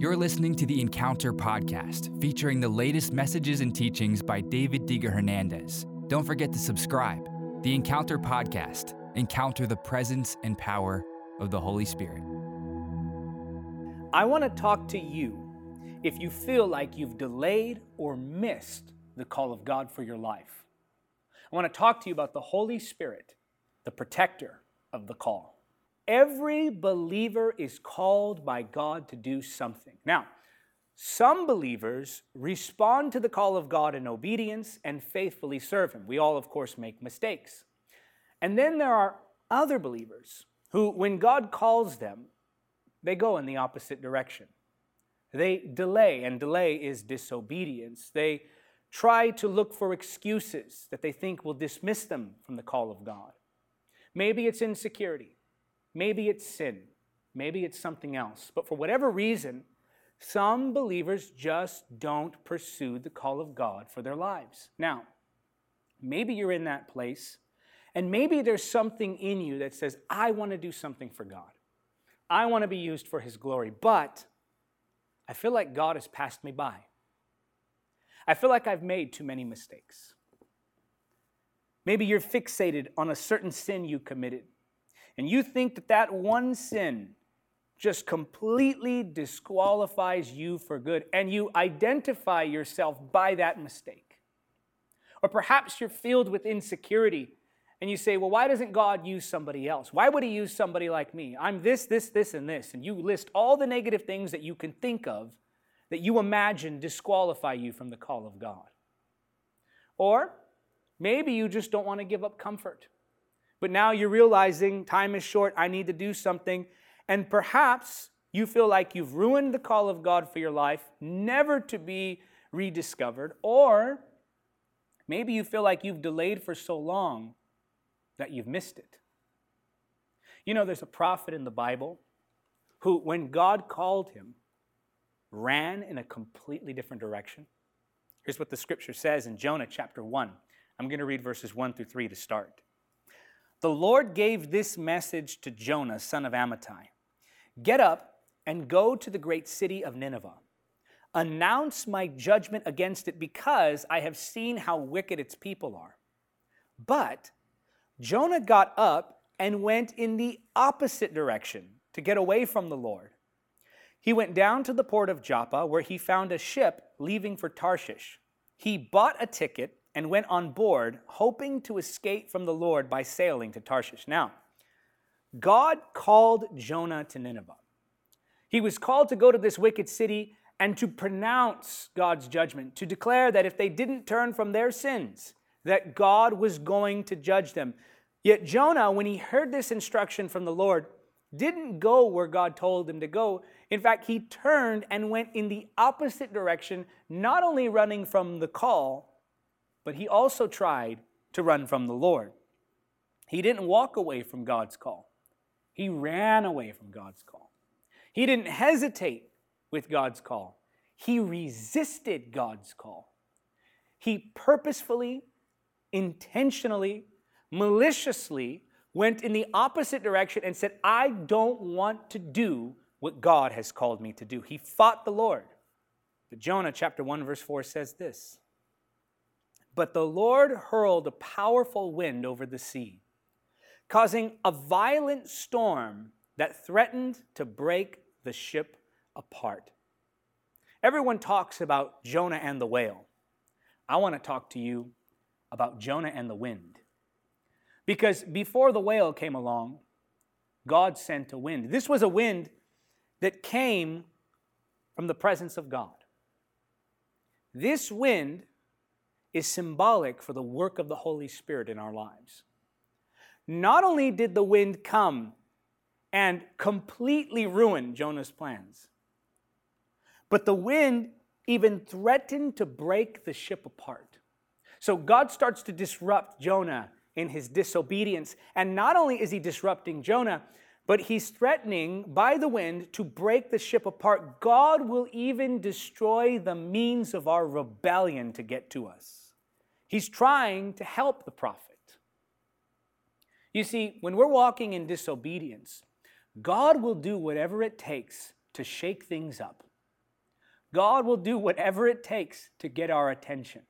You're listening to the Encounter podcast, featuring the latest messages and teachings by David Diga Hernandez. Don't forget to subscribe. The Encounter podcast, encounter the presence and power of the Holy Spirit. I want to talk to you if you feel like you've delayed or missed the call of God for your life. I want to talk to you about the Holy Spirit, the protector of the call. Every believer is called by God to do something. Now, some believers respond to the call of God in obedience and faithfully serve Him. We all, of course, make mistakes. And then there are other believers who, when God calls them, they go in the opposite direction. They delay, and delay is disobedience. They try to look for excuses that they think will dismiss them from the call of God. Maybe it's insecurity. Maybe it's sin. Maybe it's something else. But for whatever reason, some believers just don't pursue the call of God for their lives. Now, maybe you're in that place, and maybe there's something in you that says, I want to do something for God. I want to be used for His glory, but I feel like God has passed me by. I feel like I've made too many mistakes. Maybe you're fixated on a certain sin you committed, and you think that that one sin just completely disqualifies you for good, and you identify yourself by that mistake. Or perhaps you're filled with insecurity and you say, well, why doesn't God use somebody else? Why would He use somebody like me? I'm this, this, this, and this. And you list all the negative things that you can think of that you imagine disqualify you from the call of God. Or maybe you just don't want to give up comfort. But now you're realizing time is short, I need to do something. And perhaps you feel like you've ruined the call of God for your life, never to be rediscovered. Or maybe you feel like you've delayed for so long that you've missed it. You know, there's a prophet in the Bible who, when God called him, ran in a completely different direction. Here's what the scripture says in Jonah chapter 1. I'm going to read verses 1 through 3 to start. The Lord gave this message to Jonah, son of Amittai Get up and go to the great city of Nineveh. Announce my judgment against it because I have seen how wicked its people are. But Jonah got up and went in the opposite direction to get away from the Lord. He went down to the port of Joppa, where he found a ship leaving for Tarshish. He bought a ticket and went on board, hoping to escape from the Lord by sailing to Tarshish. Now, God called Jonah to Nineveh. He was called to go to this wicked city and to pronounce God's judgment, to declare that if they didn't turn from their sins, that God was going to judge them. Yet Jonah, when he heard this instruction from the Lord, didn't go where God told him to go. In fact, he turned and went in the opposite direction, not only running from the call, but he also tried to run from the Lord. He didn't walk away from God's call, he ran away from God's call. He didn't hesitate with God's call, he resisted God's call. He purposefully intentionally, maliciously went in the opposite direction and said, I don't want to do what God has called me to do. He fought the Lord. But Jonah chapter 1 verse 4 says this. But the Lord hurled a powerful wind over the sea, causing a violent storm that threatened to break the ship apart. Everyone talks about Jonah and the whale. I want to talk to you about Jonah and the wind. Because before the whale came along, God sent a wind. This was a wind that came from the presence of God. This wind is symbolic for the work of the Holy Spirit in our lives. Not only did the wind come and completely ruin Jonah's plans, but the wind even threatened to break the ship apart. So God starts to disrupt Jonah in his disobedience. And not only is he disrupting Jonah, but he's threatening by the wind to break the ship apart. God will even destroy the means of our rebellion to get to us. He's trying to help the prophet. You see, when we're walking in disobedience, God will do whatever it takes to shake things up. God will do whatever it takes to get our attention.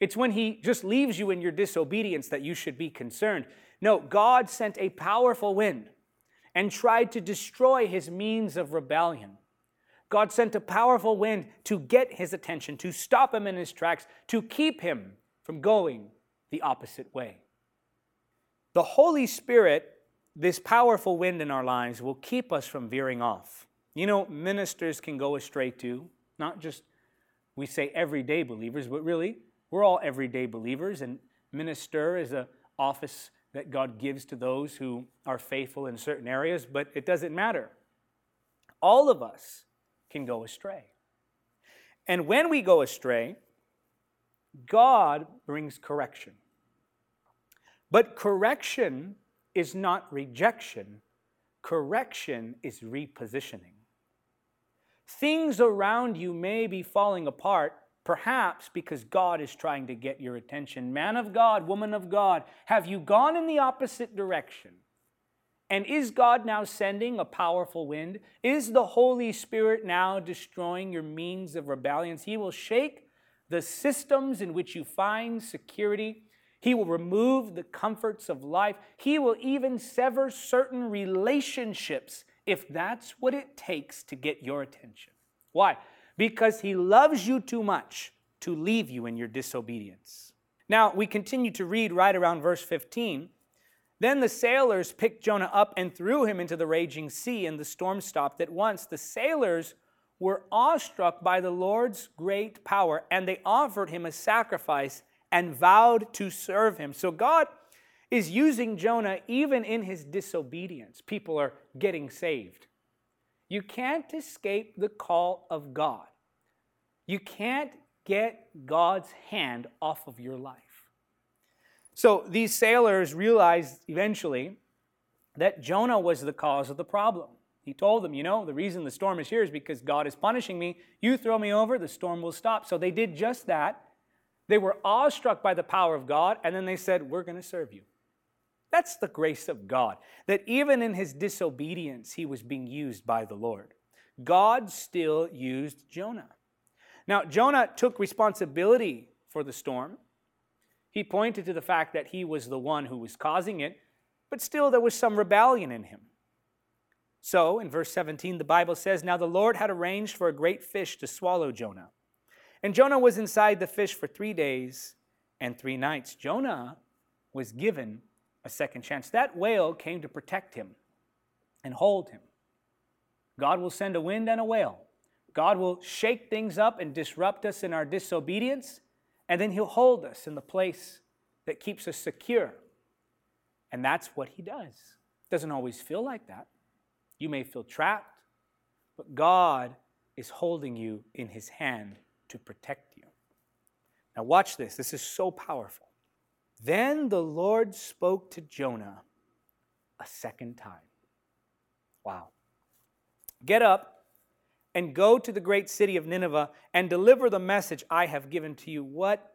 It's when He just leaves you in your disobedience that you should be concerned. No, God sent a powerful wind and tried to destroy his means of rebellion. God sent a powerful wind to get his attention, to stop him in his tracks, to keep him from going the opposite way. The Holy Spirit, this powerful wind in our lives, will keep us from veering off. You know, ministers can go astray too, not just we say everyday believers, but really, we're all everyday believers, and minister is an office that God gives to those who are faithful in certain areas, but it doesn't matter. All of us can go astray. And when we go astray, God brings correction. But correction is not rejection, correction is repositioning. Things around you may be falling apart, perhaps because God is trying to get your attention. Man of God, woman of God, have you gone in the opposite direction? And is God now sending a powerful wind? Is the Holy Spirit now destroying your means of rebellion? He will shake the systems in which you find security. He will remove the comforts of life. He will even sever certain relationships if that's what it takes to get your attention. Why? Because He loves you too much to leave you in your disobedience. Now, we continue to read right around verse 15. Then the sailors picked Jonah up and threw him into the raging sea, and the storm stopped at once. The sailors were awestruck by the Lord's great power, and they offered him a sacrifice and vowed to serve him. So God is using Jonah even in his disobedience. People are getting saved. You can't escape the call of God. You can't get God's hand off of your life. So these sailors realized eventually that Jonah was the cause of the problem. He told them, You know, the reason the storm is here is because God is punishing me. You throw me over, the storm will stop. So they did just that. They were awestruck by the power of God, and then they said, We're going to serve you. That's the grace of God, that even in his disobedience, he was being used by the Lord. God still used Jonah. Now, Jonah took responsibility for the storm. He pointed to the fact that he was the one who was causing it, but still there was some rebellion in him. So, in verse 17, the Bible says, Now the Lord had arranged for a great fish to swallow Jonah. And Jonah was inside the fish for three days and three nights. Jonah was given a second chance. That whale came to protect him and hold him. God will send a wind and a whale. God will shake things up and disrupt us in our disobedience and then He'll hold us in the place that keeps us secure. And that's what He does. Doesn't always feel like that. You may feel trapped, but God is holding you in His hand to protect you. Now, watch this. This is so powerful. Then the Lord spoke to Jonah a second time. Wow. Get up and go to the great city of Nineveh and deliver the message I have given to you. What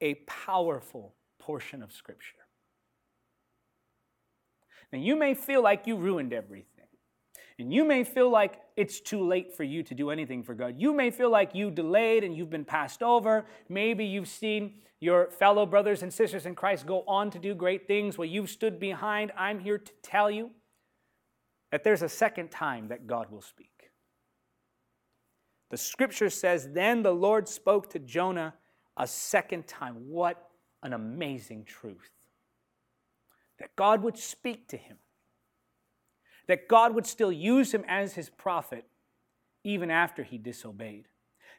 a powerful portion of Scripture. Now, you may feel like you ruined everything. And you may feel like it's too late for you to do anything for God. You may feel like you delayed and you've been passed over. Maybe you've seen your fellow brothers and sisters in Christ go on to do great things while you've stood behind. I'm here to tell you that there's a second time that God will speak. The scripture says, Then the Lord spoke to Jonah a second time. What an amazing truth. That God would speak to him, that God would still use him as his prophet even after he disobeyed.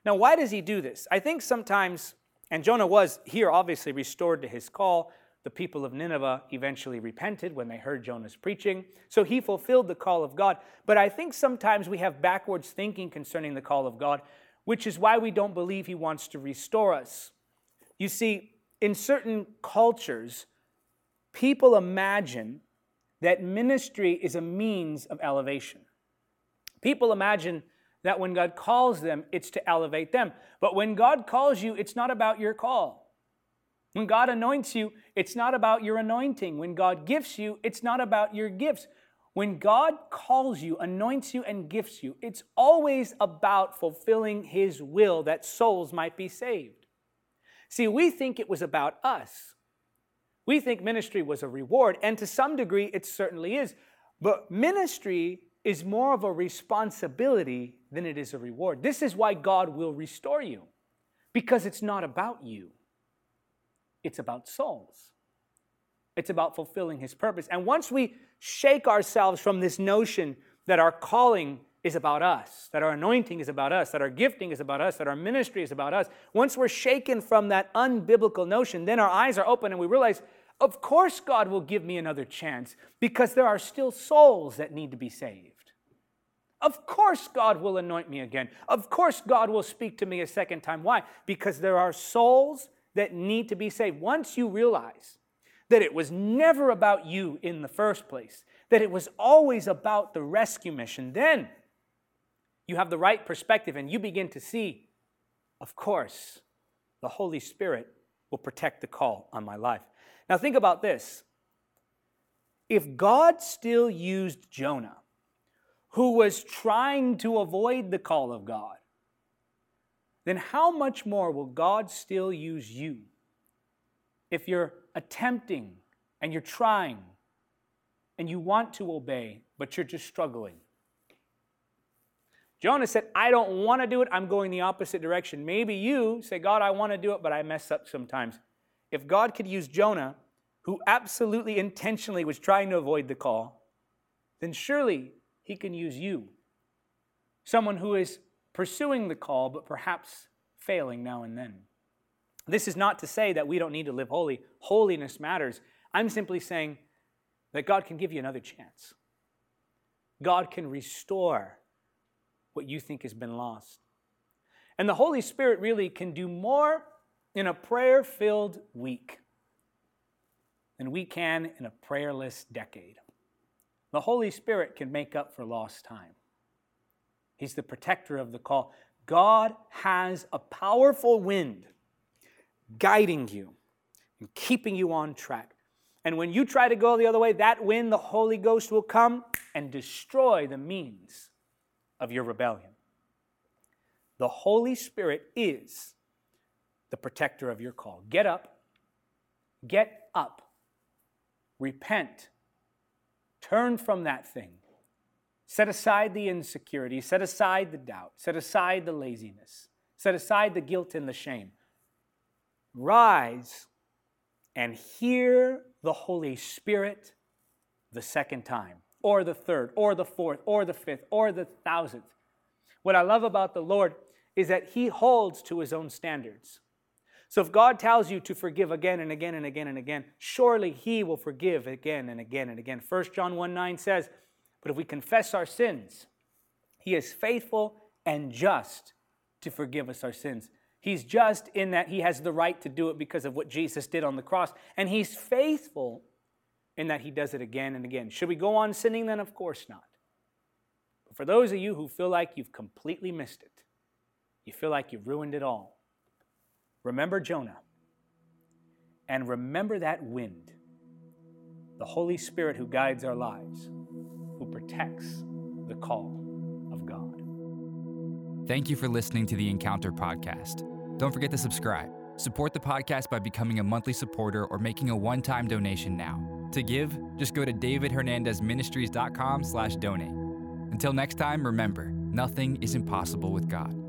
Now, why does he do this? I think sometimes, and Jonah was here obviously restored to his call, the people of Nineveh eventually repented when they heard Jonah's preaching. So he fulfilled the call of God. But I think sometimes we have backwards thinking concerning the call of God, which is why we don't believe he wants to restore us. You see, in certain cultures, people imagine that ministry is a means of elevation. People imagine that when God calls them, it's to elevate them. But when God calls you, it's not about your call. When God anoints you, it's not about your anointing. When God gifts you, it's not about your gifts. When God calls you, anoints you, and gifts you, it's always about fulfilling His will that souls might be saved. See, we think it was about us. We think ministry was a reward, and to some degree it certainly is. But ministry is more of a responsibility than it is a reward. This is why God will restore you, because it's not about you, it's about souls. It's about fulfilling His purpose. And once we shake ourselves from this notion that our calling is about us, that our anointing is about us, that our gifting is about us, that our ministry is about us, once we're shaken from that unbiblical notion, then our eyes are open and we realize of course, God will give me another chance because there are still souls that need to be saved. Of course, God will anoint me again. Of course, God will speak to me a second time. Why? Because there are souls that need to be saved. Once you realize that it was never about you in the first place, that it was always about the rescue mission, then you have the right perspective and you begin to see, of course, the Holy Spirit will protect the call on my life. Now, think about this. If God still used Jonah, who was trying to avoid the call of God, then how much more will God still use you if you're attempting and you're trying and you want to obey, but you're just struggling? Jonah said, I don't want to do it. I'm going the opposite direction. Maybe you say, God, I want to do it, but I mess up sometimes. If God could use Jonah, who absolutely intentionally was trying to avoid the call, then surely he can use you. Someone who is pursuing the call, but perhaps failing now and then. This is not to say that we don't need to live holy. Holiness matters. I'm simply saying that God can give you another chance. God can restore what you think has been lost. And the Holy Spirit really can do more in a prayer filled week than we can in a prayerless decade. The Holy Spirit can make up for lost time. He's the protector of the call. God has a powerful wind guiding you and keeping you on track. And when you try to go the other way, that wind, the Holy Ghost, will come and destroy the means of your rebellion. The Holy Spirit is the protector of your call. Get up. Get up. Repent. Turn from that thing. Set aside the insecurity. Set aside the doubt. Set aside the laziness. Set aside the guilt and the shame. Rise and hear the Holy Spirit the second time, or the third, or the fourth, or the fifth, or the thousandth. What I love about the Lord is that He holds to His own standards. So if God tells you to forgive again and again and again and again, surely He will forgive again and again and again. 1 John 1 9 says, But if we confess our sins, He is faithful and just to forgive us our sins. He's just in that He has the right to do it because of what Jesus did on the cross. And He's faithful in that He does it again and again. Should we go on sinning then? Of course not. But for those of you who feel like you've completely missed it, you feel like you've ruined it all, Remember Jonah. And remember that wind, the Holy Spirit who guides our lives, who protects the call of God. Thank you for listening to the Encounter Podcast. Don't forget to subscribe. Support the podcast by becoming a monthly supporter or making a one-time donation now. To give, just go to davidhernandezministries.com slash donate. Until next time, remember, nothing is impossible with God.